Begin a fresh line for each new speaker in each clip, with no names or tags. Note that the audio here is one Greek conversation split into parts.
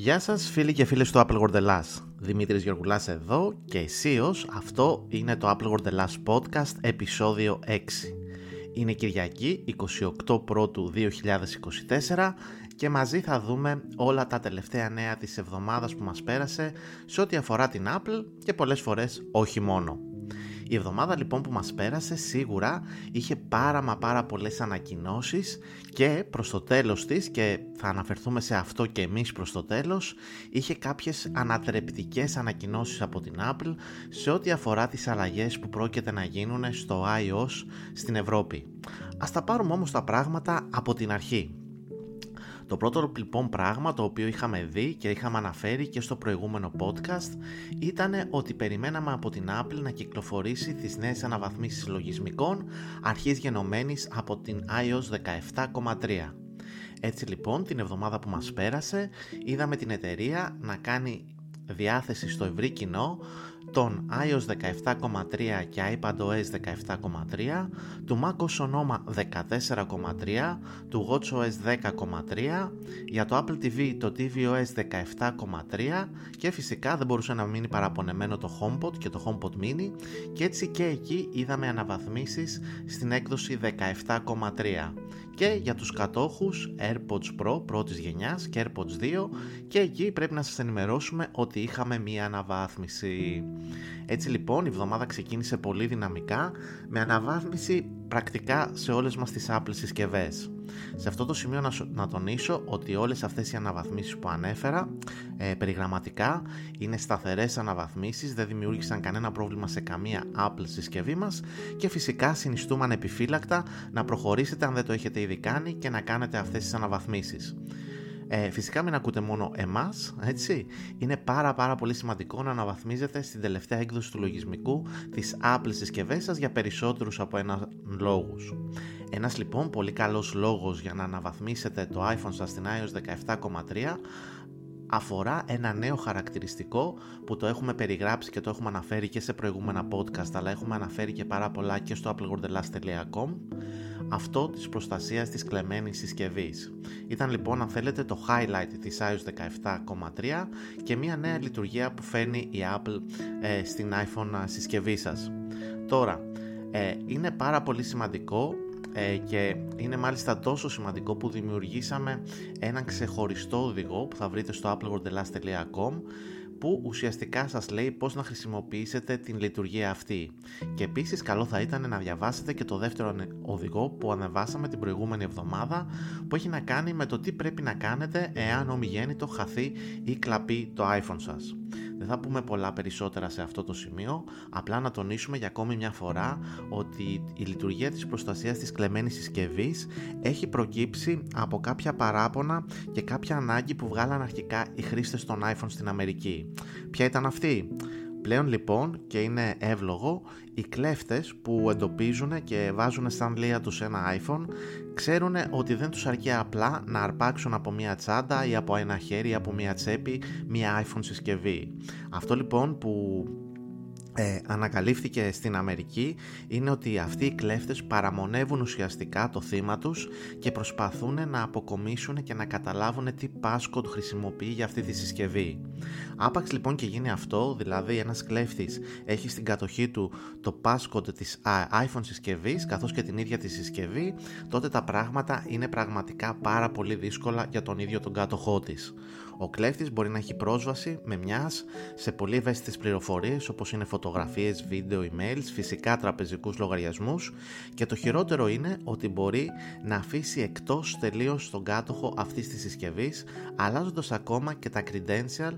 Γεια σας φίλοι και φίλες του Apple World Ελλάς. Δημήτρης Γεωργουλάς εδώ και εσείως αυτό είναι το Apple World Ελλάς Podcast επεισόδιο 6. Είναι Κυριακή 28 Πρώτου 2024 και μαζί θα δούμε όλα τα τελευταία νέα της εβδομάδας που μας πέρασε σε ό,τι αφορά την Apple και πολλές φορές όχι μόνο. Η εβδομάδα λοιπόν που μας πέρασε σίγουρα είχε πάρα μα πάρα πολλές ανακοινώσεις και προς το τέλος της και θα αναφερθούμε σε αυτό και εμείς προς το τέλος είχε κάποιες ανατρεπτικές ανακοινώσεις από την Apple σε ό,τι αφορά τις αλλαγές που πρόκειται να γίνουν στο iOS στην Ευρώπη. Ας τα πάρουμε όμως τα πράγματα από την αρχή. Το πρώτο λοιπόν πράγμα το οποίο είχαμε δει και είχαμε αναφέρει και στο προηγούμενο podcast ήταν ότι περιμέναμε από την Apple να κυκλοφορήσει τις νέες αναβαθμίσεις λογισμικών αρχής γενομένης από την iOS 17.3. Έτσι λοιπόν την εβδομάδα που μας πέρασε είδαμε την εταιρεία να κάνει διάθεση στο ευρύ κοινό των iOS 17.3 και iPadOS 17.3, του macOS Sonoma 14.3, του watchOS 10.3, για το Apple TV το tvOS 17.3 και φυσικά δεν μπορούσε να μείνει παραπονεμένο το HomePod και το HomePod Mini και έτσι και εκεί είδαμε αναβαθμίσεις στην έκδοση 17.3 και για τους κατόχους AirPods Pro πρώτης γενιάς και AirPods 2 και εκεί πρέπει να σας ενημερώσουμε ότι είχαμε μία αναβάθμιση. Έτσι λοιπόν η εβδομάδα ξεκίνησε πολύ δυναμικά με αναβάθμιση πρακτικά σε όλες μας τις Apple συσκευές. Σε αυτό το σημείο να, να τονίσω ότι όλες αυτές οι αναβαθμίσεις που ανέφερα ε, περιγραμματικά είναι σταθερές αναβαθμίσεις, δεν δημιούργησαν κανένα πρόβλημα σε καμία Apple συσκευή μας και φυσικά συνιστούμε ανεπιφύλακτα να προχωρήσετε αν δεν το έχετε ήδη κάνει και να κάνετε αυτές τις αναβαθμίσεις. Ε, φυσικά μην ακούτε μόνο εμάς, έτσι. Είναι πάρα πάρα πολύ σημαντικό να αναβαθμίζετε στην τελευταία έκδοση του λογισμικού τις Apple συσκευές σας για περισσότερους από ένα λόγους. Ένας λοιπόν πολύ καλός λόγος για να αναβαθμίσετε το iPhone σας στην iOS 17.3 αφορά ένα νέο χαρακτηριστικό που το έχουμε περιγράψει και το έχουμε αναφέρει και σε προηγούμενα podcast αλλά έχουμε αναφέρει και πάρα πολλά και στο applegordelas.com αυτό της προστασίας της κλεμμένης συσκευής. Ήταν λοιπόν αν θέλετε το highlight της iOS 17.3 και μια νέα λειτουργία που φέρνει η Apple ε, στην iPhone συσκευή σας. Τώρα, ε, είναι πάρα πολύ σημαντικό ε, και είναι μάλιστα τόσο σημαντικό που δημιουργήσαμε έναν ξεχωριστό οδηγό που θα βρείτε στο appleworldelas.com που ουσιαστικά σας λέει πώς να χρησιμοποιήσετε την λειτουργία αυτή. Και επίσης καλό θα ήταν να διαβάσετε και το δεύτερο οδηγό που ανεβάσαμε την προηγούμενη εβδομάδα που έχει να κάνει με το τι πρέπει να κάνετε εάν ομιγέννητο χαθεί ή κλαπεί το iPhone σας. Δεν θα πούμε πολλά περισσότερα σε αυτό το σημείο, απλά να τονίσουμε για ακόμη μια φορά ότι η λειτουργία της προστασίας της κλεμμένης συσκευής έχει προκύψει από κάποια παράπονα και κάποια ανάγκη που βγάλαν αρχικά οι χρήστες των iPhone στην Αμερική. Ποια ήταν αυτή; Πλέον λοιπόν και είναι εύλογο οι κλέφτες που εντοπίζουν και βάζουν στα αγγλία τους ένα iPhone ξέρουν ότι δεν τους αρκεί απλά να αρπάξουν από μια τσάντα ή από ένα χέρι ή από μια τσέπη μια iPhone συσκευή. Αυτό λοιπόν που ε, ανακαλύφθηκε στην Αμερική είναι ότι αυτοί οι κλέφτες παραμονεύουν ουσιαστικά το θύμα τους και προσπαθούν να αποκομίσουν και να καταλάβουν τι passcode χρησιμοποιεί για αυτή τη συσκευή. Άπαξ λοιπόν και γίνει αυτό, δηλαδή ένας κλέφτης έχει στην κατοχή του το passcode της iPhone συσκευής καθώς και την ίδια τη συσκευή, τότε τα πράγματα είναι πραγματικά πάρα πολύ δύσκολα για τον ίδιο τον κάτοχό της. Ο κλέφτης μπορεί να έχει πρόσβαση με μιας σε πολύ ευαίσθητες πληροφορίες όπως είναι φωτογραφίες, βίντεο, emails, φυσικά τραπεζικούς λογαριασμούς και το χειρότερο είναι ότι μπορεί να αφήσει εκτός τελείως τον κάτοχο αυτής της συσκευής αλλάζοντας ακόμα και τα credential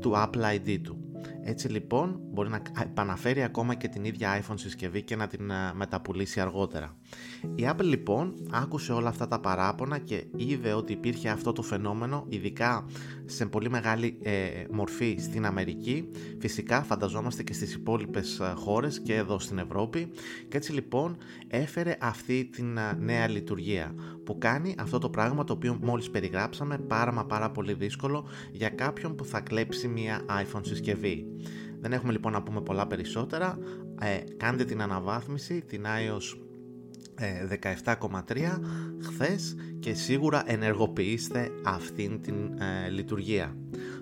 του Apple ID του. Έτσι λοιπόν μπορεί να επαναφέρει ακόμα και την ίδια iPhone συσκευή και να την ε, μεταπουλήσει αργότερα. Η Apple λοιπόν άκουσε όλα αυτά τα παράπονα και είδε ότι υπήρχε αυτό το φαινόμενο ειδικά σε πολύ μεγάλη ε, μορφή στην Αμερική φυσικά φανταζόμαστε και στις υπόλοιπες ε, χώρες και εδώ στην Ευρώπη και έτσι λοιπόν έφερε αυτή την νέα λειτουργία που κάνει αυτό το πράγμα το οποίο μόλις περιγράψαμε πάρα μα πάρα πολύ δύσκολο για κάποιον που θα κλέψει μια iPhone συσκευή. Δεν έχουμε λοιπόν να πούμε πολλά περισσότερα. Ε, κάντε την αναβάθμιση, την iOS 17,3 ε, χθες και σίγουρα ενεργοποιήστε αυτήν την ε, λειτουργία.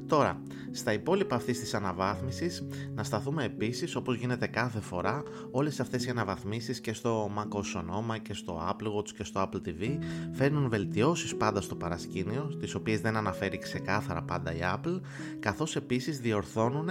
Τώρα, στα υπόλοιπα αυτής της αναβάθμισης να σταθούμε επίσης όπως γίνεται κάθε φορά όλες αυτές οι αναβαθμίσεις και στο Mac OS Sonoma και στο Apple Watch και στο Apple TV φέρνουν βελτιώσεις πάντα στο παρασκήνιο τις οποίες δεν αναφέρει ξεκάθαρα πάντα η Apple καθώς επίσης διορθώνουν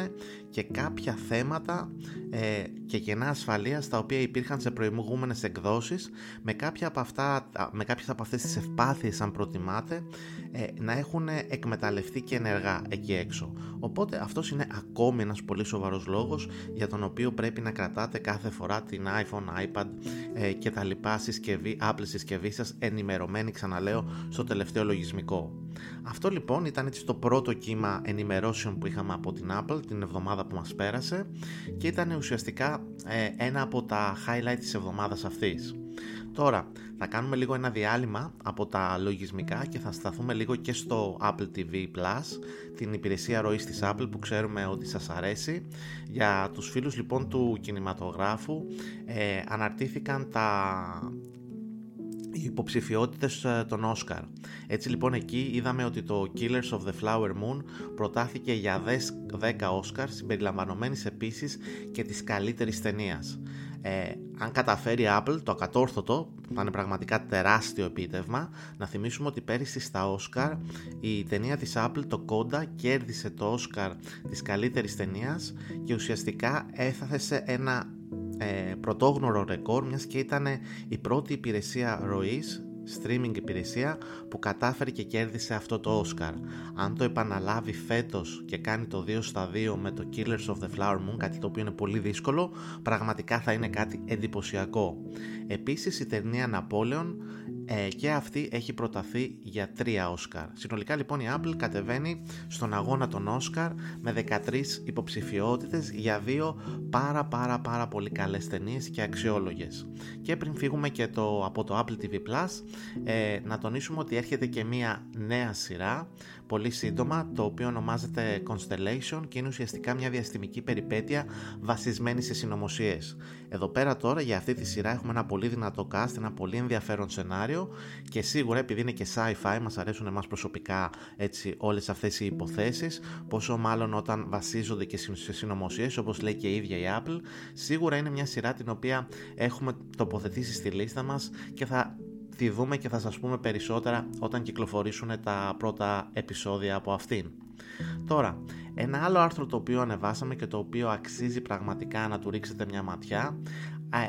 και κάποια θέματα ε, και κενά ασφαλείας τα οποία υπήρχαν σε προηγούμενες εκδόσεις με, κάποια από αυτά, με κάποιες από αυτές τις ευπάθειες αν προτιμάτε ε, να έχουν εκμεταλλευτεί και ενεργά εκεί έξω. Οπότε αυτός είναι ακόμη ένας πολύ σοβαρός λόγος για τον οποίο πρέπει να κρατάτε κάθε φορά την iPhone, iPad ε, και τα λοιπά συσκευή, Apple συσκευή σας ενημερωμένη ξαναλέω στο τελευταίο λογισμικό. Αυτό λοιπόν ήταν έτσι το πρώτο κύμα ενημερώσεων που είχαμε από την Apple την εβδομάδα που μας πέρασε και ήταν ουσιαστικά ε, ένα από τα highlight της εβδομάδας αυτής. Τώρα θα κάνουμε λίγο ένα διάλειμμα από τα λογισμικά και θα σταθούμε λίγο και στο Apple TV Plus, την υπηρεσία ροής της Apple που ξέρουμε ότι σας αρέσει. Για τους φίλους λοιπόν του κινηματογράφου ε, αναρτήθηκαν τα οι υποψηφιότητες ε, των Όσκαρ. Έτσι λοιπόν εκεί είδαμε ότι το Killers of the Flower Moon προτάθηκε για 10 Όσκαρ συμπεριλαμβανομένης επίσης και της καλύτερης ταινίας. Ε, αν καταφέρει η Apple το ακατόρθωτο, θα είναι πραγματικά τεράστιο επίτευγμα, να θυμίσουμε ότι πέρυσι στα Oscar η ταινία της Apple, το Coda, κέρδισε το Oscar της καλύτερης ταινίας και ουσιαστικά έφτασε ένα ε, πρωτόγνωρο ρεκόρ μιας και ήταν η πρώτη υπηρεσία ροής streaming υπηρεσία που κατάφερε και κέρδισε αυτό το Oscar. Αν το επαναλάβει φέτος και κάνει το 2 στα 2 με το Killers of the Flower Moon, κάτι το οποίο είναι πολύ δύσκολο, πραγματικά θα είναι κάτι εντυπωσιακό. Επίσης η ταινία Napoleon ε, και αυτή έχει προταθεί για 3 Όσκαρ. Συνολικά λοιπόν η Apple κατεβαίνει στον αγώνα των Όσκαρ με 13 υποψηφιότητες για δύο πάρα πάρα πάρα πολύ καλές ταινίες και αξιόλογες. Και πριν φύγουμε και το, από το Apple TV Plus ε, να τονίσουμε ότι έρχεται και μία νέα σειρά πολύ σύντομα το οποίο ονομάζεται Constellation και είναι ουσιαστικά μια διαστημική περιπέτεια βασισμένη σε συνωμοσίες. Εδώ πέρα τώρα για αυτή τη σειρά έχουμε ένα πολύ δυνατό cast, ένα πολύ ενδιαφέρον σενάριο και σίγουρα επειδή είναι και sci-fi μας αρέσουν εμάς προσωπικά έτσι όλες αυτές οι υποθέσεις πόσο μάλλον όταν βασίζονται και σε συνωμοσίες, όπως λέει και η ίδια η Apple σίγουρα είναι μια σειρά την οποία έχουμε τοποθετήσει στη λίστα μας και θα τη δούμε και θα σας πούμε περισσότερα όταν κυκλοφορήσουν τα πρώτα επεισόδια από αυτήν. Τώρα, ένα άλλο άρθρο το οποίο ανεβάσαμε και το οποίο αξίζει πραγματικά να του ρίξετε μια ματιά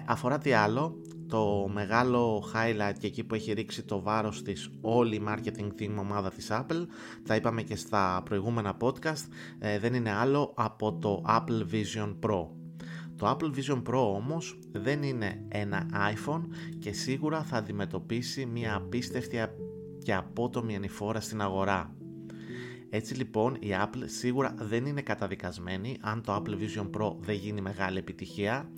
αφορά τι άλλο, το μεγάλο highlight και εκεί που έχει ρίξει το βάρος της όλη η marketing team ομάδα της Apple τα είπαμε και στα προηγούμενα podcast ε, δεν είναι άλλο από το Apple Vision Pro το Apple Vision Pro όμως δεν είναι ένα iPhone και σίγουρα θα αντιμετωπίσει μια απίστευτη και απότομη ανηφόρα στην αγορά. Έτσι λοιπόν η Apple σίγουρα δεν είναι καταδικασμένη αν το Apple Vision Pro δεν γίνει μεγάλη επιτυχία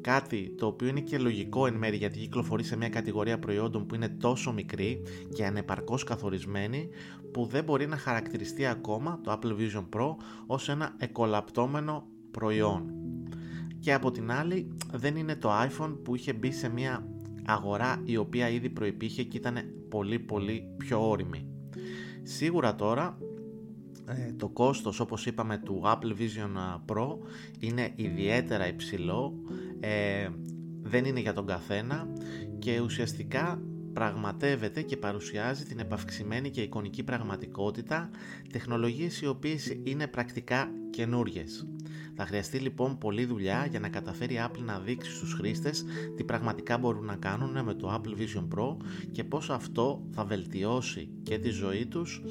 Κάτι το οποίο είναι και λογικό εν μέρει γιατί κυκλοφορεί σε μια κατηγορία προϊόντων που είναι τόσο μικρή και ανεπαρκώς καθορισμένη που δεν μπορεί να χαρακτηριστεί ακόμα το Apple Vision Pro ως ένα εκολαπτώμενο προϊόν και από την άλλη δεν είναι το iPhone που είχε μπει σε μια αγορά η οποία ήδη προϋπήχε και ήταν πολύ πολύ πιο όρημη. Σίγουρα τώρα ε, το κόστος όπως είπαμε του Apple Vision Pro είναι ιδιαίτερα υψηλό, ε, δεν είναι για τον καθένα και ουσιαστικά πραγματεύεται και παρουσιάζει την επαυξημένη και εικονική πραγματικότητα, τεχνολογίες οι οποίες είναι πρακτικά καινούριες. Θα χρειαστεί λοιπόν πολλή δουλειά για να καταφέρει η Apple να δείξει στους χρήστες τι πραγματικά μπορούν να κάνουν με το Apple Vision Pro και πώς αυτό θα βελτιώσει και τη ζωή τους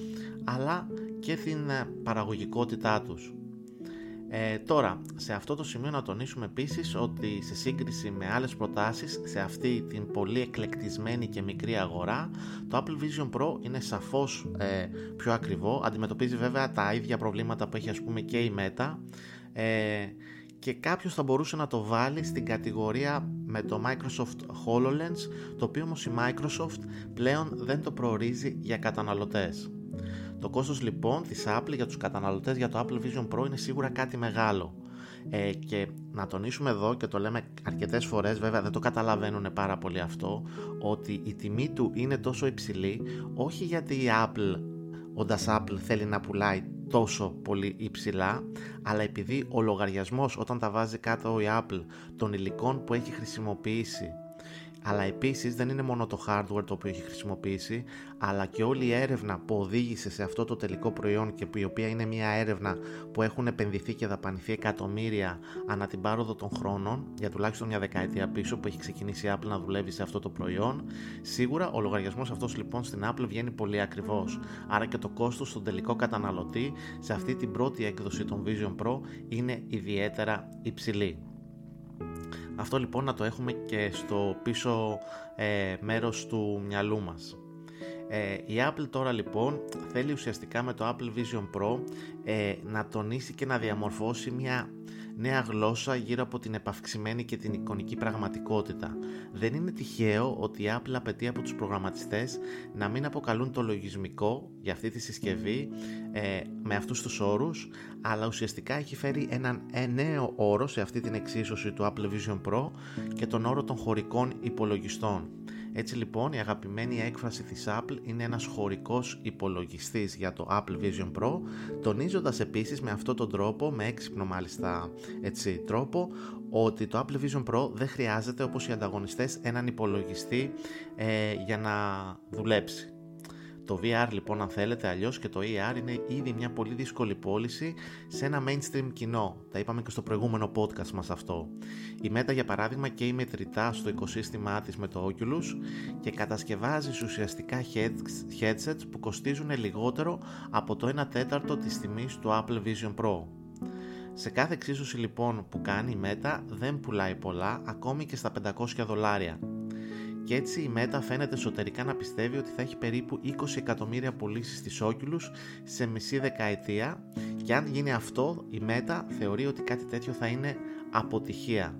αλλά και την ε, παραγωγικότητά τους. Ε, τώρα, σε αυτό το σημείο να τονίσουμε επίσης ότι σε σύγκριση με άλλες προτάσεις σε αυτή την πολύ εκλεκτισμένη και μικρή αγορά το Apple Vision Pro είναι σαφώς ε, πιο ακριβό αντιμετωπίζει βέβαια τα ίδια προβλήματα που έχει ας πούμε και η Meta ε, και κάποιος θα μπορούσε να το βάλει στην κατηγορία με το Microsoft HoloLens το οποίο όμως η Microsoft πλέον δεν το προορίζει για καταναλωτές. Το κόστος λοιπόν της Apple για τους καταναλωτές για το Apple Vision Pro είναι σίγουρα κάτι μεγάλο. ε, και να τονίσουμε εδώ και το λέμε αρκετές φορές βέβαια δεν το καταλαβαίνουν πάρα πολύ αυτό ότι η τιμή του είναι τόσο υψηλή όχι γιατί η Apple όντας Apple θέλει να πουλάει τόσο πολύ υψηλά αλλά επειδή ο λογαριασμός όταν τα βάζει κάτω η Apple των υλικών που έχει χρησιμοποιήσει αλλά επίσης δεν είναι μόνο το hardware το οποίο έχει χρησιμοποιήσει αλλά και όλη η έρευνα που οδήγησε σε αυτό το τελικό προϊόν και που η οποία είναι μια έρευνα που έχουν επενδυθεί και δαπανηθεί εκατομμύρια ανά την πάροδο των χρόνων για τουλάχιστον μια δεκαετία πίσω που έχει ξεκινήσει η Apple να δουλεύει σε αυτό το προϊόν σίγουρα ο λογαριασμός αυτός λοιπόν στην Apple βγαίνει πολύ ακριβώς άρα και το κόστος στον τελικό καταναλωτή σε αυτή την πρώτη έκδοση των Vision Pro είναι ιδιαίτερα υψηλή. Αυτό λοιπόν να το έχουμε και στο πίσω ε, μέρος του μυαλού μας. Ε, η Apple τώρα λοιπόν θέλει ουσιαστικά με το Apple Vision Pro ε, να τονίσει και να διαμορφώσει μια νέα γλώσσα γύρω από την επαυξημένη και την εικονική πραγματικότητα. Δεν είναι τυχαίο ότι η Apple απαιτεί από τους προγραμματιστές να μην αποκαλούν το λογισμικό για αυτή τη συσκευή ε, με αυτούς τους όρους, αλλά ουσιαστικά έχει φέρει έναν ε, νέο όρο σε αυτή την εξίσωση του Apple Vision Pro και τον όρο των χωρικών υπολογιστών. Έτσι λοιπόν η αγαπημένη έκφραση της Apple είναι ένας χωρικός υπολογιστής για το Apple Vision Pro τονίζοντας επίσης με αυτόν τον τρόπο, με έξυπνο μάλιστα έτσι, τρόπο ότι το Apple Vision Pro δεν χρειάζεται όπως οι ανταγωνιστές έναν υπολογιστή ε, για να δουλέψει. Το VR λοιπόν αν θέλετε αλλιώς και το AR είναι ήδη μια πολύ δύσκολη πώληση σε ένα mainstream κοινό. Τα είπαμε και στο προηγούμενο podcast μας αυτό. Η Meta για παράδειγμα και η μετρητά στο οικοσύστημά της με το Oculus και κατασκευάζει ουσιαστικά headsets που κοστίζουν λιγότερο από το 1 τέταρτο της τιμής του Apple Vision Pro. Σε κάθε εξίσωση λοιπόν που κάνει η Meta δεν πουλάει πολλά ακόμη και στα 500 δολάρια και έτσι η Meta φαίνεται εσωτερικά να πιστεύει ότι θα έχει περίπου 20 εκατομμύρια πωλήσεις στις Oculus σε μισή δεκαετία. Και αν γίνει αυτό η Meta θεωρεί ότι κάτι τέτοιο θα είναι αποτυχία.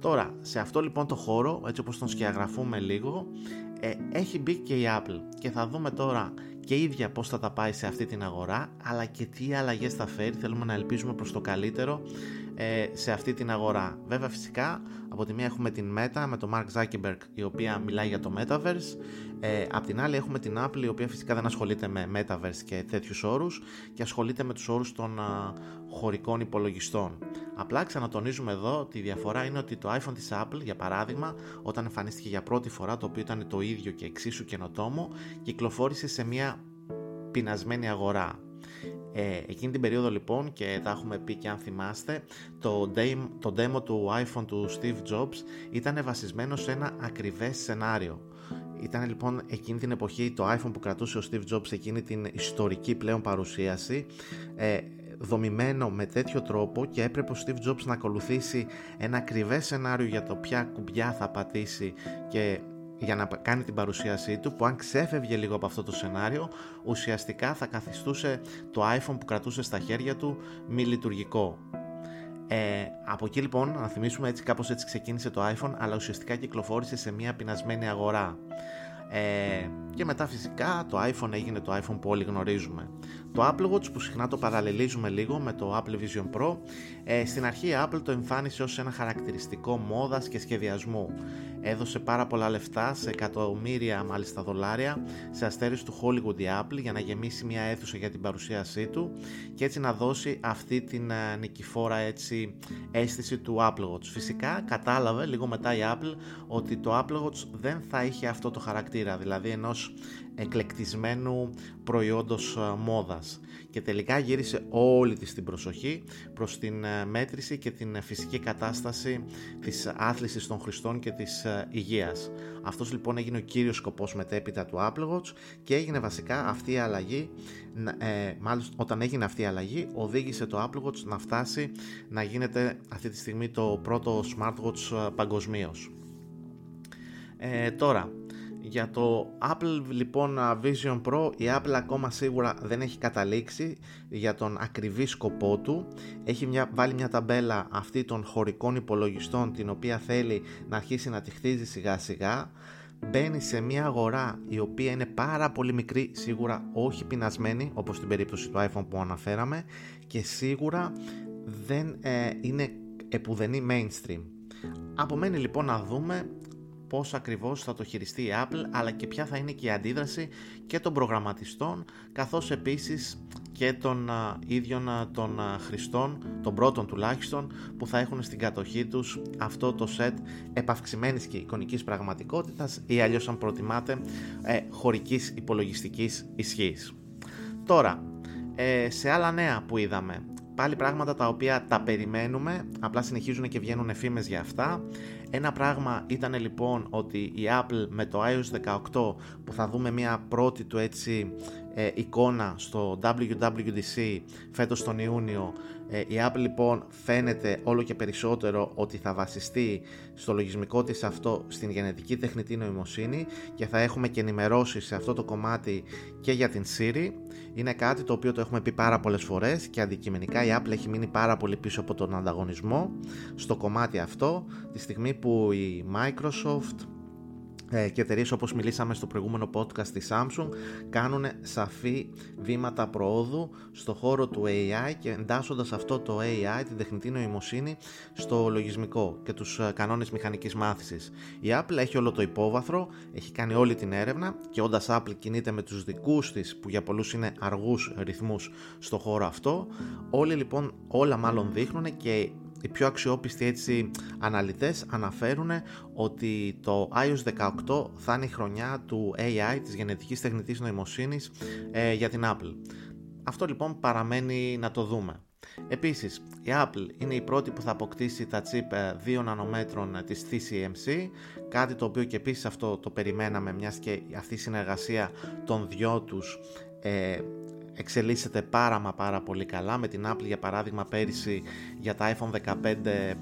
Τώρα, σε αυτό λοιπόν το χώρο, έτσι όπως τον σκιαγραφούμε λίγο, ε, έχει μπει και η Apple. Και θα δούμε τώρα και ίδια πώς θα τα πάει σε αυτή την αγορά αλλά και τι αλλαγές θα φέρει, θέλουμε να ελπίζουμε προς το καλύτερο ε, σε αυτή την αγορά. Βέβαια φυσικά από τη μία έχουμε την Meta με τον Mark Zuckerberg η οποία μιλάει για το Metaverse ε, απ' την άλλη έχουμε την Apple η οποία φυσικά δεν ασχολείται με Metaverse και τέτοιους όρους και ασχολείται με τους όρους των α, χωρικών υπολογιστών. Απλά ξανατονίζουμε εδώ ότι η διαφορά είναι ότι το iPhone της Apple για παράδειγμα όταν εμφανίστηκε για πρώτη φορά το οποίο ήταν το ίδιο και εξίσου καινοτόμο κυκλοφόρησε σε μια πεινασμένη αγορά ε, εκείνη την περίοδο λοιπόν και τα έχουμε πει και αν θυμάστε το, demo, το demo του iPhone του Steve Jobs ήταν βασισμένο σε ένα ακριβές σενάριο. Ήταν λοιπόν εκείνη την εποχή το iPhone που κρατούσε ο Steve Jobs εκείνη την ιστορική πλέον παρουσίαση ε, δομημένο με τέτοιο τρόπο και έπρεπε ο Steve Jobs να ακολουθήσει ένα ακριβές σενάριο για το ποια κουμπιά θα πατήσει και για να κάνει την παρουσίασή του που αν ξέφευγε λίγο από αυτό το σενάριο ουσιαστικά θα καθιστούσε το iPhone που κρατούσε στα χέρια του μη λειτουργικό. Ε, από εκεί λοιπόν να θυμίσουμε έτσι κάπως έτσι ξεκίνησε το iPhone αλλά ουσιαστικά κυκλοφόρησε σε μια πεινασμένη αγορά. Ε, και μετά φυσικά το iPhone έγινε το iPhone που όλοι γνωρίζουμε. Το Apple Watch που συχνά το παραλληλίζουμε λίγο με το Apple Vision Pro ε, στην αρχή η Apple το εμφάνισε ως ένα χαρακτηριστικό μόδας και σχεδιασμού έδωσε πάρα πολλά λεφτά, σε εκατομμύρια μάλιστα δολάρια, σε αστέρες του Hollywood η Apple για να γεμίσει μια αίθουσα για την παρουσίασή του και έτσι να δώσει αυτή την ε, νικηφόρα έτσι αίσθηση του Apple Watch. Φυσικά κατάλαβε λίγο μετά η Apple ότι το Apple Watch δεν θα είχε αυτό το χαρακτήρα, δηλαδή ενός εκλεκτισμένου προϊόντος ε, μόδας και τελικά γύρισε όλη της την προσοχή προς την ε, μέτρηση και την φυσική κατάσταση της άθλησης των χρηστών και της ε, υγείας. Αυτός λοιπόν έγινε ο κύριος σκοπός μετέπειτα του Apple Watch και έγινε βασικά αυτή η αλλαγή, ε, μάλιστα όταν έγινε αυτή η αλλαγή οδήγησε το Apple Watch να φτάσει να γίνεται αυτή τη στιγμή το πρώτο smartwatch παγκοσμίως. Ε, τώρα, για το Apple λοιπόν Vision Pro η Apple ακόμα σίγουρα δεν έχει καταλήξει για τον ακριβή σκοπό του. Έχει μια, βάλει μια ταμπέλα αυτή των χωρικών υπολογιστών την οποία θέλει να αρχίσει να τη χτίζει σιγά σιγά. Μπαίνει σε μια αγορά η οποία είναι πάρα πολύ μικρή, σίγουρα όχι πεινασμένη όπως στην περίπτωση του iPhone που αναφέραμε και σίγουρα δεν ε, είναι επουδενή mainstream. Απομένει λοιπόν να δούμε πώς ακριβώς θα το χειριστεί η Apple αλλά και ποια θα είναι και η αντίδραση και των προγραμματιστών καθώς επίσης και των α, ίδιων των χρηστών, των πρώτων τουλάχιστον που θα έχουν στην κατοχή τους αυτό το set επαυξημένης και εικονικής πραγματικότητας ή αλλιώς αν προτιμάτε ε, χωρικής υπολογιστικής ισχύς. Τώρα, ε, σε άλλα νέα που είδαμε πάλι πράγματα τα οποία τα περιμένουμε, απλά συνεχίζουν και βγαίνουν εφήμες για αυτά. Ένα πράγμα ήταν λοιπόν ότι η Apple με το iOS 18 που θα δούμε μια πρώτη του έτσι ε, εικόνα στο WWDC φέτος τον Ιούνιο ε, η Apple λοιπόν φαίνεται όλο και περισσότερο ότι θα βασιστεί στο λογισμικό της αυτό στην γενετική τεχνητή νοημοσύνη και θα έχουμε και ενημερώσεις σε αυτό το κομμάτι και για την Siri. Είναι κάτι το οποίο το έχουμε πει πάρα πολλές φορές και αντικειμενικά η Apple έχει μείνει πάρα πολύ πίσω από τον ανταγωνισμό στο κομμάτι αυτό τη στιγμή που η Microsoft ε, και εταιρείες όπως μιλήσαμε στο προηγούμενο podcast της Samsung κάνουν σαφή βήματα προόδου στο χώρο του AI και εντάσσοντας αυτό το AI, την τεχνητή νοημοσύνη, στο λογισμικό και τους ε, κανόνες μηχανικής μάθησης. Η Apple έχει όλο το υπόβαθρο, έχει κάνει όλη την έρευνα και όντας Apple κινείται με τους δικούς της που για πολλούς είναι αργούς ρυθμούς στο χώρο αυτό. Όλοι λοιπόν, όλα μάλλον δείχνουν και οι πιο αξιόπιστοι έτσι αναλυτές αναφέρουν ότι το iOS 18 θα είναι η χρονιά του AI, της γενετικής τεχνητής νοημοσύνης ε, για την Apple. Αυτό λοιπόν παραμένει να το δούμε. Επίσης, η Apple είναι η πρώτη που θα αποκτήσει τα chip 2 ε, νανομέτρων της TCMC, κάτι το οποίο και επίσης αυτό το περιμέναμε μιας και αυτή η συνεργασία των δυο τους ε, εξελίσσεται πάρα μα πάρα πολύ καλά. Με την Apple για παράδειγμα πέρυσι για τα iPhone 15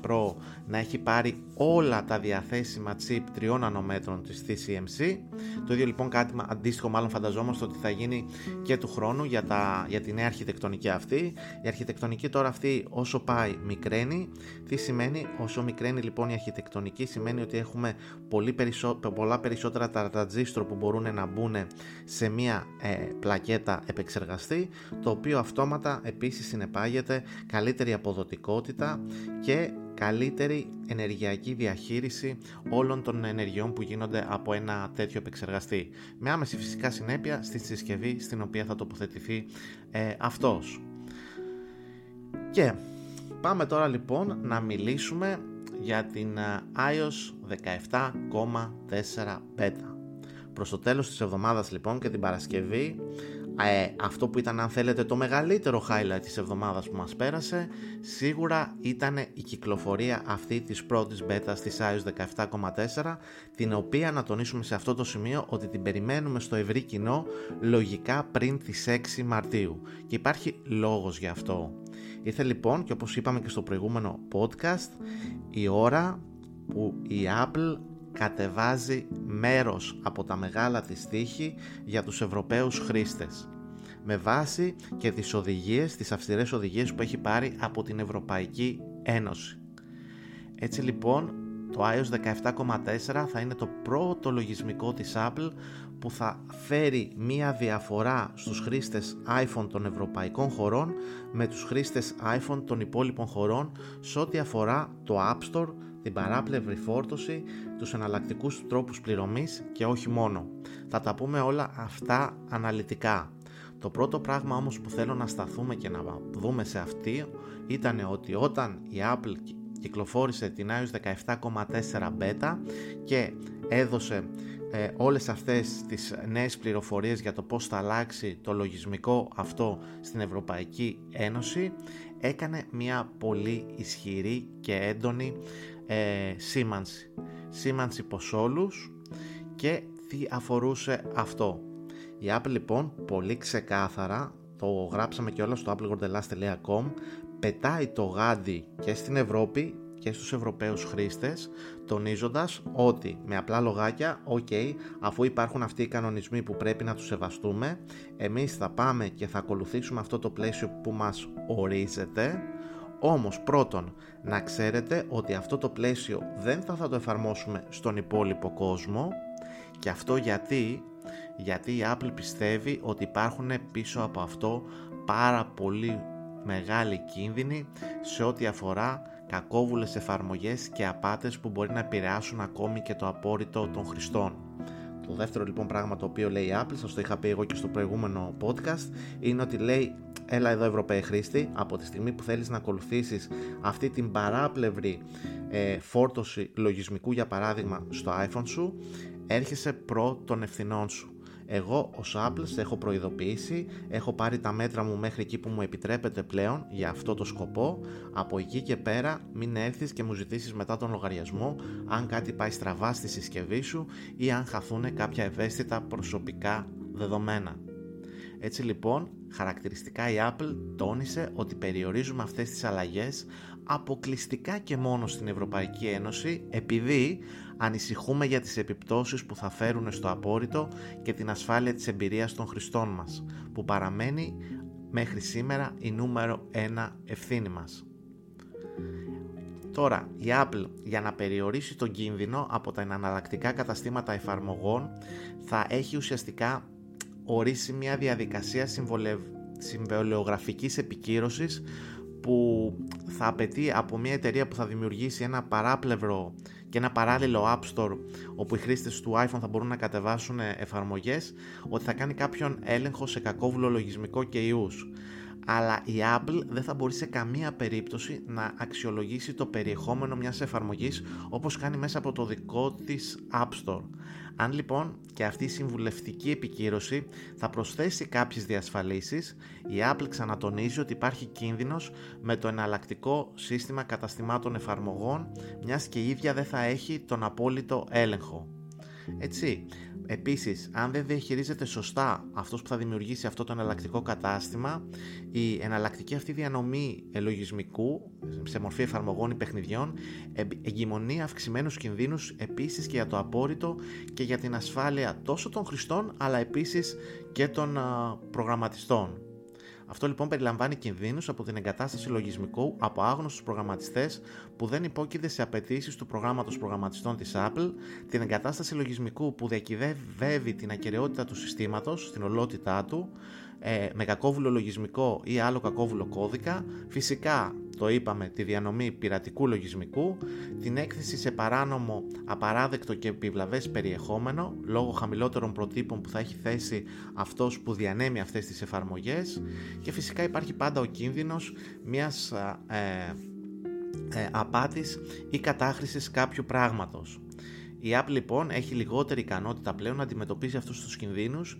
Pro να έχει πάρει όλα τα διαθέσιμα chip 3 νανομέτρων της TCMC το ίδιο λοιπόν κάτι αντίστοιχο μάλλον φανταζόμαστε ότι θα γίνει και του χρόνου για, τα, για τη νέα αρχιτεκτονική αυτή. Η αρχιτεκτονική τώρα αυτή όσο πάει μικραίνει. Τι σημαίνει; Όσο μικραίνει λοιπόν η αρχιτεκτονική σημαίνει ότι έχουμε πολύ περισσό, πολλά περισσότερα τα τραντζίστρο που μπορούν να μπουν σε μια ε, πλακέτα επεξεργασία το οποίο αυτόματα επίσης συνεπάγεται καλύτερη αποδοτικότητα και καλύτερη ενεργειακή διαχείριση όλων των ενεργειών που γίνονται από ένα τέτοιο επεξεργαστή. Με άμεση φυσικά συνέπεια στη συσκευή στην οποία θα τοποθετηθεί ε, αυτός. Και πάμε τώρα λοιπόν να μιλήσουμε για την ε, iOS 17.4 Beta. Προς το τέλος της εβδομάδας λοιπόν και την Παρασκευή ε, αυτό που ήταν αν θέλετε το μεγαλύτερο highlight της εβδομάδας που μας πέρασε σίγουρα ήταν η κυκλοφορία αυτή της πρώτης beta της iOS 17.4 την οποία να τονίσουμε σε αυτό το σημείο ότι την περιμένουμε στο ευρύ κοινό λογικά πριν τις 6 Μαρτίου και υπάρχει λόγος για αυτό. Ήρθε λοιπόν και όπως είπαμε και στο προηγούμενο podcast η ώρα που η Apple κατεβάζει μέρος από τα μεγάλα της τείχη για τους Ευρωπαίους χρήστες με βάση και τις οδηγίες, τις αυστηρές οδηγίες που έχει πάρει από την Ευρωπαϊκή Ένωση. Έτσι λοιπόν το iOS 17.4 θα είναι το πρώτο λογισμικό της Apple που θα φέρει μία διαφορά στους χρήστες iPhone των ευρωπαϊκών χωρών με τους χρήστες iPhone των υπόλοιπων χωρών σε ό,τι αφορά το App Store, την παράπλευρη φόρτωση, τους εναλλακτικούς τρόπους πληρωμής και όχι μόνο. Θα τα πούμε όλα αυτά αναλυτικά. Το πρώτο πράγμα όμως που θέλω να σταθούμε και να δούμε σε αυτή ήταν ότι όταν η Apple κυκλοφόρησε την iOS 17.4 beta και έδωσε ε, όλες αυτές τις νέες πληροφορίες για το πώς θα αλλάξει το λογισμικό αυτό στην Ευρωπαϊκή Ένωση έκανε μια πολύ ισχυρή και έντονη ε, σήμανση. Σήμανση πως όλους και τι αφορούσε αυτό. Η Apple λοιπόν πολύ ξεκάθαρα, το γράψαμε και όλα στο applegordelas.com, πετάει το γάντι και στην Ευρώπη και στους Ευρωπαίους χρήστες τονίζοντας ότι με απλά λογάκια, ok, αφού υπάρχουν αυτοί οι κανονισμοί που πρέπει να τους σεβαστούμε, εμείς θα πάμε και θα ακολουθήσουμε αυτό το πλαίσιο που μας ορίζεται, όμως πρώτον να ξέρετε ότι αυτό το πλαίσιο δεν θα, θα το εφαρμόσουμε στον υπόλοιπο κόσμο και αυτό γιατί, γιατί η Apple πιστεύει ότι υπάρχουν πίσω από αυτό πάρα πολύ μεγάλη κίνδυνη σε ό,τι αφορά κακόβουλες εφαρμογές και απάτες που μπορεί να επηρεάσουν ακόμη και το απόρριτο των χρηστών. Το δεύτερο λοιπόν πράγμα το οποίο λέει η Apple, σας το είχα πει εγώ και στο προηγούμενο podcast, είναι ότι λέει έλα εδώ Ευρωπαίοι χρήστη, από τη στιγμή που θέλεις να ακολουθήσεις αυτή την παράπλευρη ε, φόρτωση λογισμικού για παράδειγμα στο iPhone σου, έρχεσαι προ των ευθυνών σου. Εγώ ως Apple σε έχω προειδοποιήσει, έχω πάρει τα μέτρα μου μέχρι εκεί που μου επιτρέπεται πλέον για αυτό το σκοπό. Από εκεί και πέρα μην έρθεις και μου ζητήσεις μετά τον λογαριασμό αν κάτι πάει στραβά στη συσκευή σου ή αν χαθούν κάποια ευαίσθητα προσωπικά δεδομένα. Έτσι λοιπόν, χαρακτηριστικά η Apple τόνισε ότι περιορίζουμε αυτές τις αλλαγές αποκλειστικά και μόνο στην Ευρωπαϊκή Ένωση επειδή ανησυχούμε για τις επιπτώσεις που θα φέρουν στο απόρριτο και την ασφάλεια της εμπειρίας των χρηστών μας, που παραμένει μέχρι σήμερα η νούμερο ένα ευθύνη μας. Τώρα, η Apple για να περιορίσει τον κίνδυνο από τα εναλλακτικά καταστήματα εφαρμογών θα έχει ουσιαστικά ορίσει μια διαδικασία συμβολεογραφικής επικύρωσης που θα απαιτεί από μια εταιρεία που θα δημιουργήσει ένα παράπλευρο και ένα παράλληλο App Store όπου οι χρήστες του iPhone θα μπορούν να κατεβάσουν εφαρμογές ότι θα κάνει κάποιον έλεγχο σε κακόβουλο λογισμικό και ιούς αλλά η Apple δεν θα μπορεί σε καμία περίπτωση να αξιολογήσει το περιεχόμενο μιας εφαρμογής όπως κάνει μέσα από το δικό της App Store. Αν λοιπόν και αυτή η συμβουλευτική επικύρωση θα προσθέσει κάποιες διασφαλίσεις, η Apple ξανατονίζει ότι υπάρχει κίνδυνος με το εναλλακτικό σύστημα καταστημάτων εφαρμογών, μιας και η ίδια δεν θα έχει τον απόλυτο έλεγχο. Έτσι, Επίσης, αν δεν διαχειρίζεται σωστά αυτός που θα δημιουργήσει αυτό το εναλλακτικό κατάστημα, η εναλλακτική αυτή διανομή λογισμικού σε μορφή εφαρμογών ή παιχνιδιών εγκυμονεί αυξημένους κινδύνους επίσης και για το απόρριτο και για την ασφάλεια τόσο των χρηστών αλλά επίσης και των προγραμματιστών. Αυτό λοιπόν περιλαμβάνει κινδύνους από την εγκατάσταση λογισμικού από άγνωστους προγραμματιστές που δεν υπόκειται σε απαιτήσεις του προγράμματος προγραμματιστών της Apple, την εγκατάσταση λογισμικού που διακυβεύει την ακαιρεότητα του συστήματος στην ολότητά του, ε, με κακόβουλο λογισμικό ή άλλο κακόβουλο κώδικα, φυσικά το είπαμε τη διανομή πειρατικού λογισμικού, την έκθεση σε παράνομο, απαράδεκτο και επιβλαβές περιεχόμενο λόγω χαμηλότερων προτύπων που θα έχει θέσει αυτός που διανέμει αυτές τις εφαρμογές και φυσικά υπάρχει πάντα ο κίνδυνος μιας ε, ε, απάτης ή κατάχρησης κάποιου πράγματος. Η Apple λοιπόν έχει λιγότερη ικανότητα πλέον να αντιμετωπίσει αυτούς τους κινδύνους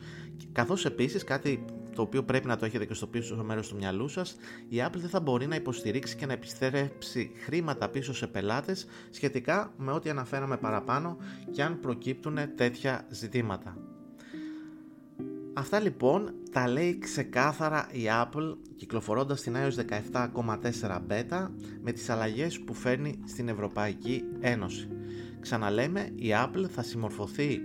καθώς επίσης κάτι το οποίο πρέπει να το έχετε και στο πίσω μέρος του μυαλού σας, η Apple δεν θα μπορεί να υποστηρίξει και να επιστρέψει χρήματα πίσω σε πελάτες σχετικά με ό,τι αναφέραμε παραπάνω και αν προκύπτουν τέτοια ζητήματα. Αυτά λοιπόν τα λέει ξεκάθαρα η Apple κυκλοφορώντας την iOS 17.4 beta με τις αλλαγές που φέρνει στην Ευρωπαϊκή Ένωση. Ξαναλέμε, η Apple θα συμμορφωθεί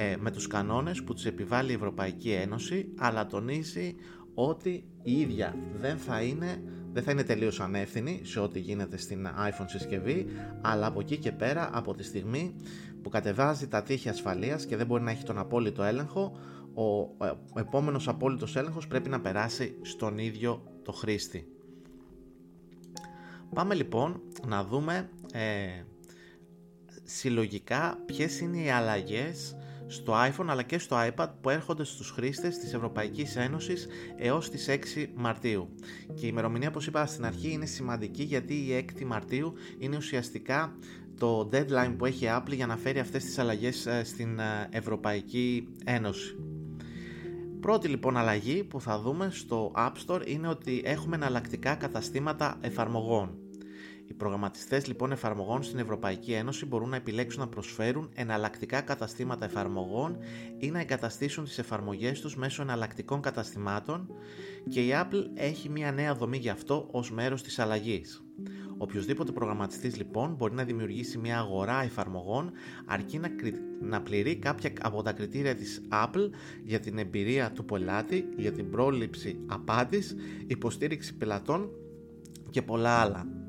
ε, με τους κανόνες που τους επιβάλλει η Ευρωπαϊκή Ένωση αλλά τονίζει ότι η ίδια δεν θα είναι, δεν θα είναι τελείως ανεύθυνη σε ό,τι γίνεται στην iPhone συσκευή αλλά από εκεί και πέρα από τη στιγμή που κατεβάζει τα τείχη ασφαλείας και δεν μπορεί να έχει τον απόλυτο έλεγχο ο, ο επόμενος απόλυτος έλεγχος πρέπει να περάσει στον ίδιο το χρήστη. Πάμε λοιπόν να δούμε ε, συλλογικά ποιες είναι οι αλλαγές στο iPhone αλλά και στο iPad που έρχονται στους χρήστες της Ευρωπαϊκής Ένωσης έως τις 6 Μαρτίου. Και η ημερομηνία όπως είπα στην αρχή είναι σημαντική γιατί η 6η Μαρτίου είναι ουσιαστικά το deadline που έχει η Apple για να φέρει αυτές τις αλλαγές ε, στην ε, Ευρωπαϊκή Ένωση. Πρώτη λοιπόν αλλαγή που θα δούμε στο App Store είναι ότι έχουμε εναλλακτικά καταστήματα εφαρμογών. Οι προγραμματιστές λοιπόν εφαρμογών στην Ευρωπαϊκή Ένωση μπορούν να επιλέξουν να προσφέρουν εναλλακτικά καταστήματα εφαρμογών ή να εγκαταστήσουν τις εφαρμογές τους μέσω εναλλακτικών καταστημάτων και η Apple έχει μια νέα δομή γι' αυτό ως μέρος της αλλαγής. Οποιοδήποτε προγραμματιστής λοιπόν μπορεί να δημιουργήσει μια αγορά εφαρμογών αρκεί να, να πληρεί κάποια από τα κριτήρια της Apple για την εμπειρία του πελάτη, για την πρόληψη απάτης, υποστήριξη πελατών και πολλά άλλα.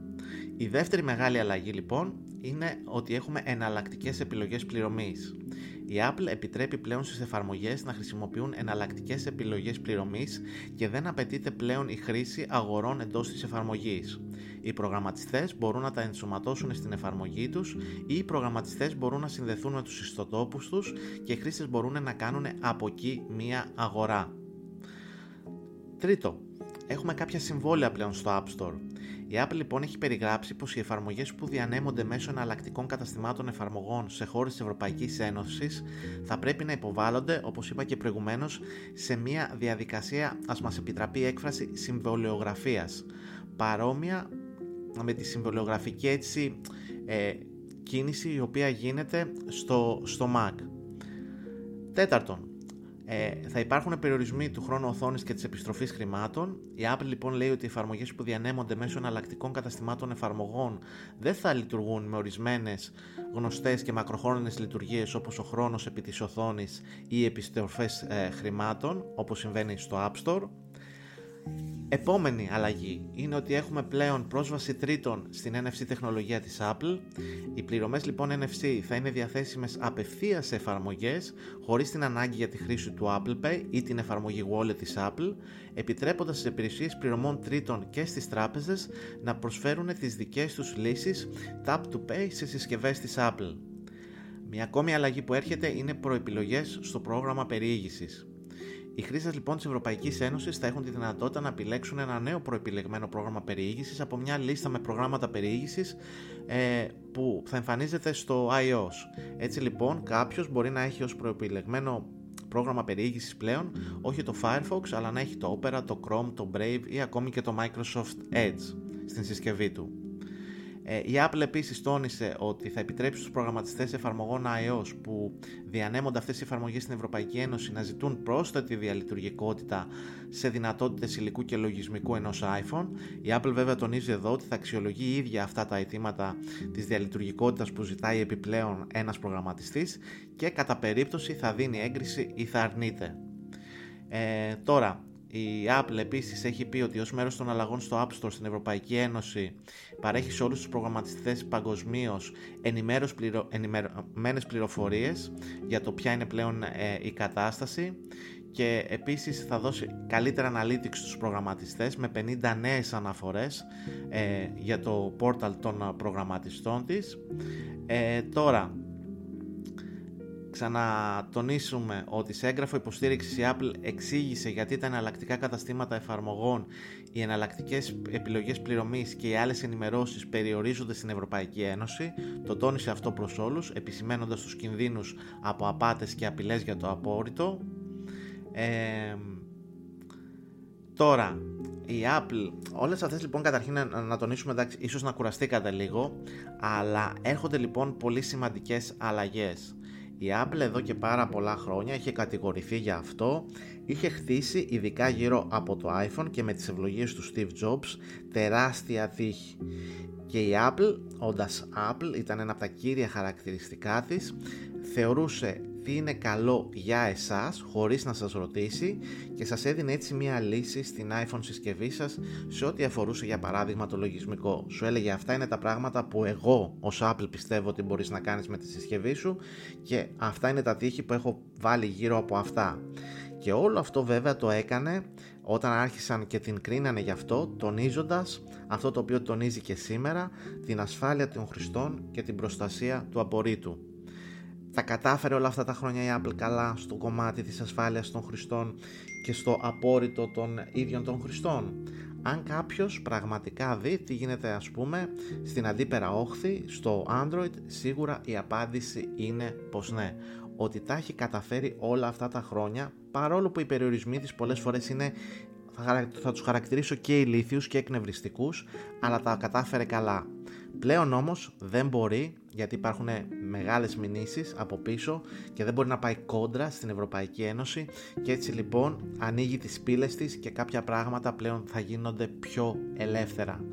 Η δεύτερη μεγάλη αλλαγή λοιπόν είναι ότι έχουμε εναλλακτικές επιλογές πληρωμής. Η Apple επιτρέπει πλέον στις εφαρμογές να χρησιμοποιούν εναλλακτικές επιλογές πληρωμής και δεν απαιτείται πλέον η χρήση αγορών εντός της εφαρμογής. Οι προγραμματιστές μπορούν να τα ενσωματώσουν στην εφαρμογή τους ή οι προγραμματιστές μπορούν να συνδεθούν με τους ιστοτόπους τους και οι χρήστες μπορούν να κάνουν από εκεί μία αγορά. Τρίτο, έχουμε κάποια συμβόλαια πλέον στο App Store. Η Apple λοιπόν έχει περιγράψει πως οι εφαρμογές που διανέμονται μέσω εναλλακτικών καταστημάτων εφαρμογών σε χώρες της Ευρωπαϊκής Ένωσης θα πρέπει να υποβάλλονται, όπως είπα και προηγουμένως, σε μια διαδικασία, ας μας επιτραπεί η έκφραση, συμβολιογραφίας. Παρόμοια με τη συμβολιογραφική έτσι ε, κίνηση η οποία γίνεται στο, στο Mac. Τέταρτον, ε, θα υπάρχουν περιορισμοί του χρόνου οθόνης και της επιστροφής χρημάτων. Η Apple λοιπόν λέει ότι οι εφαρμογές που διανέμονται μέσω εναλλακτικών καταστημάτων εφαρμογών δεν θα λειτουργούν με ορισμένες γνωστές και μακροχρόνιες λειτουργίες όπως ο χρόνος επί της οθόνης ή οι επιστροφές ε, χρημάτων, όπως συμβαίνει στο App Store. Επόμενη αλλαγή είναι ότι έχουμε πλέον πρόσβαση τρίτων στην NFC τεχνολογία της Apple. Οι πληρωμές λοιπόν NFC θα είναι διαθέσιμες απευθείας σε εφαρμογές χωρίς την ανάγκη για τη χρήση του Apple Pay ή την εφαρμογή Wallet της Apple, επιτρέποντας στις υπηρεσίες πληρωμών τρίτων και στις τράπεζες να προσφέρουν τις δικές τους λύσεις Tap to Pay σε συσκευές της Apple. Μια ακόμη αλλαγή που έρχεται είναι προεπιλογές στο πρόγραμμα περιήγησης. Οι χρήστες λοιπόν της Ευρωπαϊκής Ένωσης θα έχουν τη δυνατότητα να επιλέξουν ένα νέο προεπιλεγμένο πρόγραμμα περιήγησης από μια λίστα με προγράμματα περιήγησης ε, που θα εμφανίζεται στο iOS. Έτσι λοιπόν, κάποιος μπορεί να έχει ως προεπιλεγμένο πρόγραμμα περιήγησης πλέον όχι το Firefox αλλά να έχει το Opera, το Chrome, το Brave ή ακόμη και το Microsoft Edge στην συσκευή του. Ε, η Apple επίσης τόνισε ότι θα επιτρέψει στους προγραμματιστές εφαρμογών iOS που διανέμονται αυτές οι εφαρμογές στην Ευρωπαϊκή Ένωση να ζητούν πρόσθετη διαλειτουργικότητα σε δυνατότητες υλικού και λογισμικού ενός iPhone. Η Apple βέβαια τονίζει εδώ ότι θα αξιολογεί η ίδια αυτά τα αιτήματα της διαλειτουργικότητας που ζητάει επιπλέον ένας προγραμματιστής και κατά περίπτωση θα δίνει έγκριση ή θα αρνείται. Ε, τώρα, η Apple επίσης έχει πει ότι ως μέρος των αλλαγών στο App Store στην Ευρωπαϊκή Ένωση παρέχει σε όλους τους προγραμματιστές παγκοσμίως ενημέρωσες πληρο... ενημερωμένες πληροφορίες για το ποια είναι πλέον ε, η κατάσταση και επίσης θα δώσει καλύτερα analytics στους προγραμματιστές με 50 νέες αναφορές ε, για το portal των προγραμματιστών της. Ε, τώρα, ξανατονίσουμε ότι σε έγγραφο υποστήριξης η Apple εξήγησε γιατί τα εναλλακτικά καταστήματα εφαρμογών, οι εναλλακτικές επιλογές πληρωμής και οι άλλες ενημερώσεις περιορίζονται στην Ευρωπαϊκή Ένωση. Το τόνισε αυτό προς όλους, επισημένοντας τους κινδύνους από απάτες και απειλές για το απόρριτο. Ε, τώρα, η Apple, όλες αυτές λοιπόν καταρχήν να, να τονίσουμε εντάξει, ίσως να κουραστήκατε λίγο, αλλά έρχονται λοιπόν πολύ σημαντικές αλλαγές. Η Apple εδώ και πάρα πολλά χρόνια είχε κατηγορηθεί για αυτό, είχε χτίσει ειδικά γύρω από το iPhone και με τις ευλογίες του Steve Jobs τεράστια τύχη. Και η Apple, όντας Apple, ήταν ένα από τα κύρια χαρακτηριστικά της, θεωρούσε τι είναι καλό για εσάς χωρίς να σας ρωτήσει και σας έδινε έτσι μια λύση στην iPhone συσκευή σας σε ό,τι αφορούσε για παράδειγμα το λογισμικό. Σου έλεγε αυτά είναι τα πράγματα που εγώ ως Apple πιστεύω ότι μπορείς να κάνεις με τη συσκευή σου και αυτά είναι τα τείχη που έχω βάλει γύρω από αυτά. Και όλο αυτό βέβαια το έκανε όταν άρχισαν και την κρίνανε γι' αυτό τονίζοντας αυτό το οποίο τονίζει και σήμερα την ασφάλεια των χρηστών και την προστασία του απορρίτου. Θα κατάφερε όλα αυτά τα χρόνια η Apple καλά στο κομμάτι της ασφάλειας των χρηστών και στο απόρριτο των ίδιων των χρηστών. Αν κάποιος πραγματικά δει τι γίνεται ας πούμε στην αντίπερα όχθη στο Android σίγουρα η απάντηση είναι πως ναι. Ότι τα έχει καταφέρει όλα αυτά τα χρόνια παρόλο που οι περιορισμοί της πολλές φορές είναι θα, θα τους χαρακτηρίσω και ηλίθιους και εκνευριστικούς αλλά τα κατάφερε καλά πλέον όμως δεν μπορεί γιατί υπάρχουν μεγάλες μηνύσεις από πίσω και δεν μπορεί να πάει κόντρα στην Ευρωπαϊκή Ένωση και έτσι λοιπόν ανοίγει τις πύλες της και κάποια πράγματα πλέον θα γίνονται πιο ελεύθερα.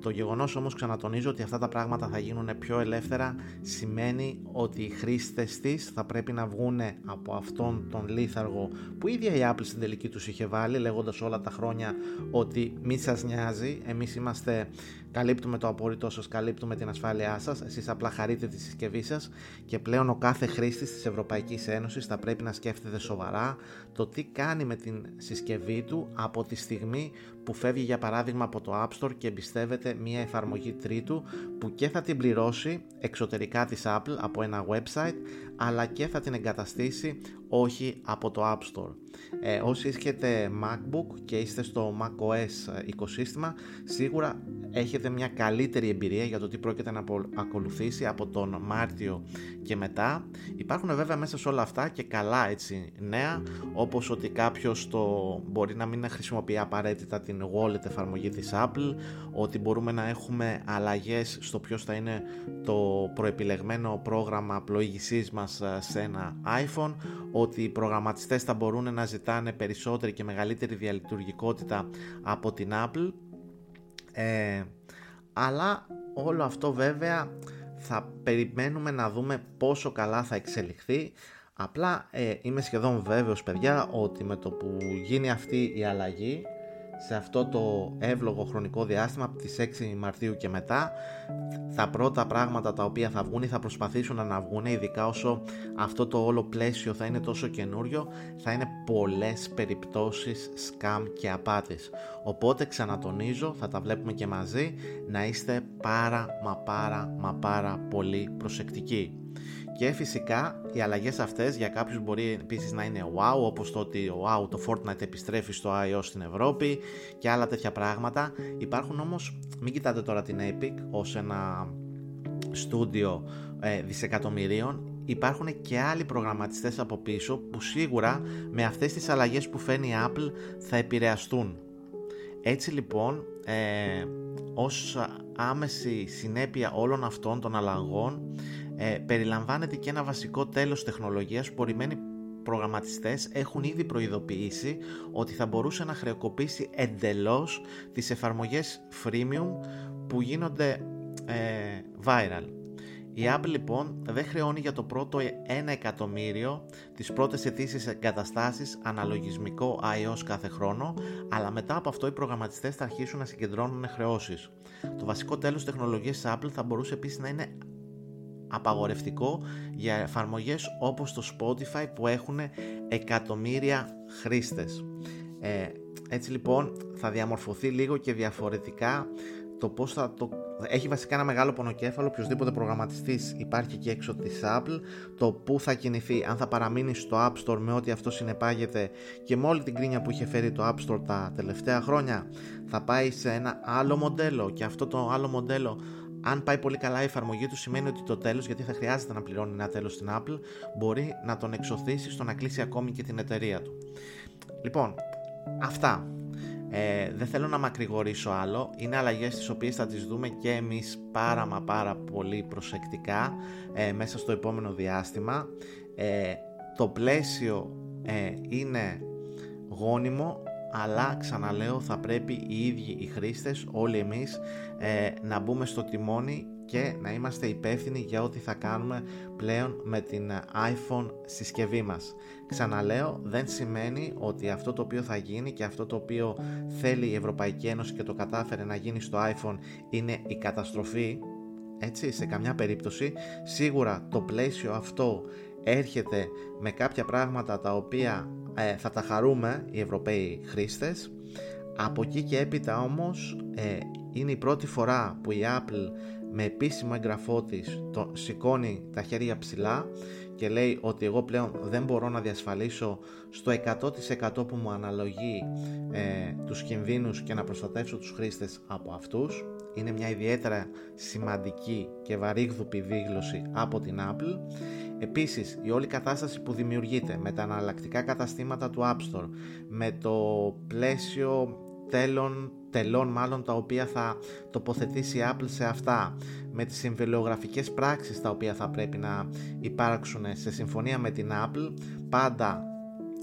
Το γεγονός όμως ξανατονίζω ότι αυτά τα πράγματα θα γίνουν πιο ελεύθερα σημαίνει ότι οι χρήστες της θα πρέπει να βγουν από αυτόν τον λίθαργο που η ίδια η Apple στην τελική τους είχε βάλει λέγοντας όλα τα χρόνια ότι μη σας νοιάζει, εμείς είμαστε καλύπτουμε το απόρριτό σας, καλύπτουμε την ασφάλειά σας, εσείς απλά χαρείτε τη συσκευή σας και πλέον ο κάθε χρήστης της Ευρωπαϊκής Ένωσης θα πρέπει να σκέφτεται σοβαρά το τι κάνει με την συσκευή του από τη στιγμή που φεύγει για παράδειγμα από το App Store και εμπιστεύεται μια εφαρμογή τρίτου που και θα την πληρώσει εξωτερικά της Apple από ένα website αλλά και θα την εγκαταστήσει όχι από το App Store. Ε, όσοι έχετε MacBook και είστε στο macOS οικοσύστημα σίγουρα έχετε μια καλύτερη εμπειρία για το τι πρόκειται να ακολουθήσει από τον Μάρτιο και μετά. Υπάρχουν βέβαια μέσα σε όλα αυτά και καλά έτσι νέα όπως ότι κάποιος το μπορεί να μην χρησιμοποιεί απαραίτητα την wallet εφαρμογή της Apple ότι μπορούμε να έχουμε αλλαγές στο ποιος θα είναι το προεπιλεγμένο πρόγραμμα πλοήγησής μας ε, σε ένα iPhone ότι οι προγραμματιστές θα μπορούν να ζητάνε περισσότερη και μεγαλύτερη διαλειτουργικότητα από την Apple. Ε, αλλά όλο αυτό βέβαια θα περιμένουμε να δούμε πόσο καλά θα εξελιχθεί. Απλά ε, είμαι σχεδόν βέβαιος παιδιά ότι με το που γίνει αυτή η αλλαγή σε αυτό το εύλογο χρονικό διάστημα από τις 6 Μαρτίου και μετά τα πρώτα πράγματα τα οποία θα βγουν ή θα προσπαθήσουν να βγουν ειδικά όσο αυτό το όλο πλαίσιο θα είναι τόσο καινούριο θα είναι πολλές περιπτώσεις σκάμ και απάτης. Οπότε ξανατονίζω θα τα βλέπουμε και μαζί να είστε πάρα μα πάρα μα πάρα πολύ προσεκτικοί και φυσικά οι αλλαγές αυτές για κάποιους μπορεί επίσης να είναι wow, όπως το ότι wow, το Fortnite επιστρέφει στο iOS στην Ευρώπη και άλλα τέτοια πράγματα. Υπάρχουν όμως, μην κοιτάτε τώρα την Epic ως ένα στούντιο ε, δισεκατομμυρίων. Υπάρχουν και άλλοι προγραμματιστές από πίσω που σίγουρα με αυτές τις αλλαγές που φαίνει η Apple θα επηρεαστούν. Έτσι λοιπόν, ε, ως άμεση συνέπεια όλων αυτών των αλλαγών ε, περιλαμβάνεται και ένα βασικό τέλος τεχνολογίας που ορισμένοι προγραμματιστές έχουν ήδη προειδοποιήσει ότι θα μπορούσε να χρεοκοπήσει εντελώς τις εφαρμογές freemium που γίνονται ε, viral. Η Apple λοιπόν δεν χρεώνει για το πρώτο 1 εκατομμύριο τις πρώτες αιτήσεις εγκαταστάσεις αναλογισμικό iOS κάθε χρόνο, αλλά μετά από αυτό οι προγραμματιστές θα αρχίσουν να συγκεντρώνουν χρεώσεις. Το βασικό τέλος τεχνολογίας της Apple θα μπορούσε επίσης να είναι απαγορευτικό για εφαρμογές όπως το Spotify που έχουν εκατομμύρια χρήστες. Ε, έτσι λοιπόν θα διαμορφωθεί λίγο και διαφορετικά το πώς θα το... Έχει βασικά ένα μεγάλο πονοκέφαλο, οποιοδήποτε προγραμματιστής υπάρχει και έξω της Apple, το που θα κινηθεί, αν θα παραμείνει στο App Store με ό,τι αυτό συνεπάγεται και με όλη την κρίνια που είχε φέρει το App Store τα τελευταία χρόνια, θα πάει σε ένα άλλο μοντέλο και αυτό το άλλο μοντέλο αν πάει πολύ καλά η εφαρμογή του, σημαίνει ότι το τέλος, γιατί θα χρειάζεται να πληρώνει ένα τέλος στην Apple, μπορεί να τον εξωθήσει στο να κλείσει ακόμη και την εταιρεία του. Λοιπόν, αυτά. Ε, δεν θέλω να μακρηγορήσω άλλο. Είναι αλλαγές τις οποίες θα τις δούμε και εμείς πάρα μα πάρα πολύ προσεκτικά ε, μέσα στο επόμενο διάστημα. Ε, το πλαίσιο ε, είναι γόνιμο αλλά ξαναλέω θα πρέπει οι ίδιοι οι χρήστες, όλοι εμείς ε, να μπούμε στο τιμόνι και να είμαστε υπεύθυνοι για ό,τι θα κάνουμε πλέον με την iPhone συσκευή μας. Ξαναλέω, δεν σημαίνει ότι αυτό το οποίο θα γίνει και αυτό το οποίο θέλει η Ευρωπαϊκή Ένωση και το κατάφερε να γίνει στο iPhone είναι η καταστροφή, έτσι, σε καμιά περίπτωση. Σίγουρα το πλαίσιο αυτό έρχεται με κάποια πράγματα τα οποία ε, θα τα χαρούμε οι Ευρωπαίοι χρήστες από εκεί και έπειτα όμως ε, είναι η πρώτη φορά που η Apple με επίσημο εγγραφό της το σηκώνει τα χέρια ψηλά και λέει ότι εγώ πλέον δεν μπορώ να διασφαλίσω στο 100% που μου αναλογεί ε, τους κινδύνους και να προστατεύσω τους χρήστες από αυτούς. Είναι μια ιδιαίτερα σημαντική και βαρύγδουπη δίγλωση από την Apple Επίσης, η όλη κατάσταση που δημιουργείται με τα αναλλακτικά καταστήματα του App Store, με το πλαίσιο τέλων, τελών μάλλον τα οποία θα τοποθετήσει η Apple σε αυτά, με τις συμβελαιογραφικές πράξεις τα οποία θα πρέπει να υπάρξουν σε συμφωνία με την Apple, πάντα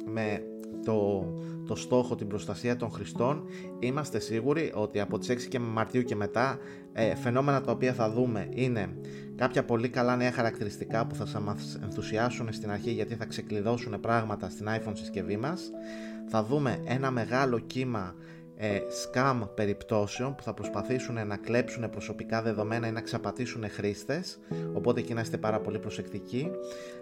με το, το στόχο, την προστασία των χρηστών, είμαστε σίγουροι ότι από τις 6 και Μαρτίου και μετά ε, φαινόμενα τα οποία θα δούμε είναι κάποια πολύ καλά νέα χαρακτηριστικά που θα μας ενθουσιάσουν στην αρχή γιατί θα ξεκλειδώσουν πράγματα στην iPhone συσκευή μας. Θα δούμε ένα μεγάλο κύμα ε, scam περιπτώσεων που θα προσπαθήσουν να κλέψουν προσωπικά δεδομένα ή να ξαπατήσουν χρήστες. Οπότε εκεί να είστε πάρα πολύ προσεκτικοί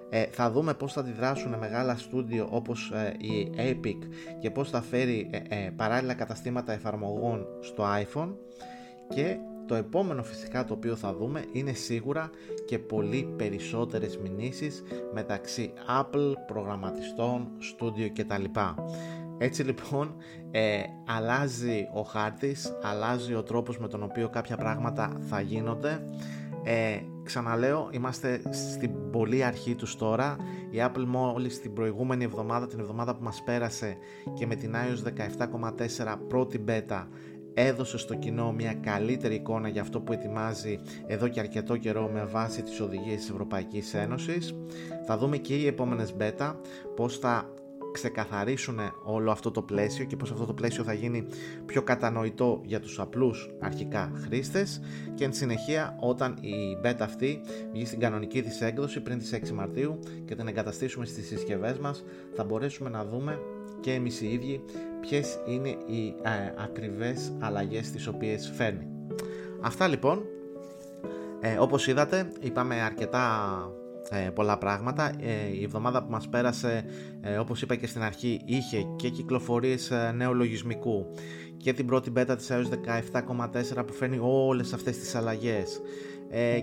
ε, θα δούμε πώς θα αντιδράσουν μεγάλα στούντιο όπως ε, η Epic και πώς θα φέρει ε, παράλληλα καταστήματα εφαρμογών στο iPhone και το επόμενο φυσικά το οποίο θα δούμε είναι σίγουρα και πολύ περισσότερες μηνύσεις μεταξύ Apple, προγραμματιστών, studio κτλ. Έτσι λοιπόν ε, αλλάζει ο χάρτης, αλλάζει ο τρόπος με τον οποίο κάποια πράγματα θα γίνονται. Ε, ξαναλέω, είμαστε στην πολύ αρχή τους τώρα. Η Apple μόλις την προηγούμενη εβδομάδα, την εβδομάδα που μας πέρασε και με την iOS 17.4 πρώτη beta έδωσε στο κοινό μια καλύτερη εικόνα για αυτό που ετοιμάζει εδώ και αρκετό καιρό με βάση τις οδηγίες της Ευρωπαϊκής Ένωσης. Θα δούμε και οι επόμενες beta πώς θα ξεκαθαρίσουν όλο αυτό το πλαίσιο και πως αυτό το πλαίσιο θα γίνει πιο κατανοητό για τους απλούς αρχικά χρήστες και εν συνεχεία όταν η beta αυτή βγει στην κανονική της έκδοση πριν τις 6 Μαρτίου και την εγκαταστήσουμε στις συσκευές μας θα μπορέσουμε να δούμε και εμείς οι ίδιοι ποιες είναι οι ε, ακριβές αλλαγές τις οποίες φέρνει. Αυτά λοιπόν, ε, όπως είδατε είπαμε αρκετά ε, πολλά πράγματα. Ε, η εβδομάδα που μας πέρασε, ε, όπως είπα και στην αρχή, είχε και κυκλοφορίες ε, νέου λογισμικού και την πρώτη beta της iOS 17.4 που φέρνει όλες αυτές τις αλλαγές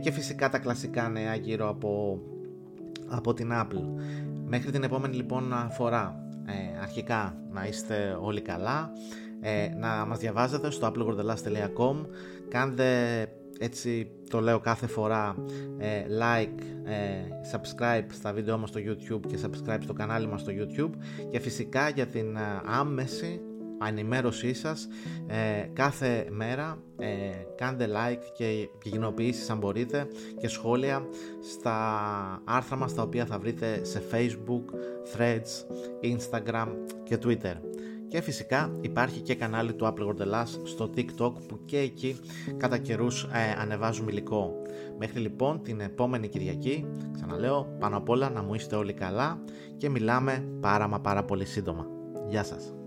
και φυσικά τα κλασικά νέα γύρω από, από την Apple. Μέχρι την επόμενη λοιπόν φορά, αρχικά να είστε όλοι καλά, να μας διαβάζετε στο applegordelas.com κάντε έτσι το λέω κάθε φορά ε, like, ε, subscribe στα βίντεο μας στο YouTube και subscribe στο κανάλι μας στο YouTube. Και φυσικά για την ε, άμεση ενημέρωσή σας κάθε μέρα κάντε like και κοινοποιήσεις αν μπορείτε και σχόλια στα άρθρα μας τα οποία θα βρείτε σε Facebook, Threads, Instagram και Twitter και φυσικά υπάρχει και κανάλι του Apple Gordelas στο TikTok που και εκεί κατά καιρούς ε, ανεβάζουμε υλικό. Μέχρι λοιπόν την επόμενη Κυριακή, ξαναλέω, πάνω απ' όλα να μου είστε όλοι καλά και μιλάμε πάρα μα πάρα πολύ σύντομα. Γεια σας!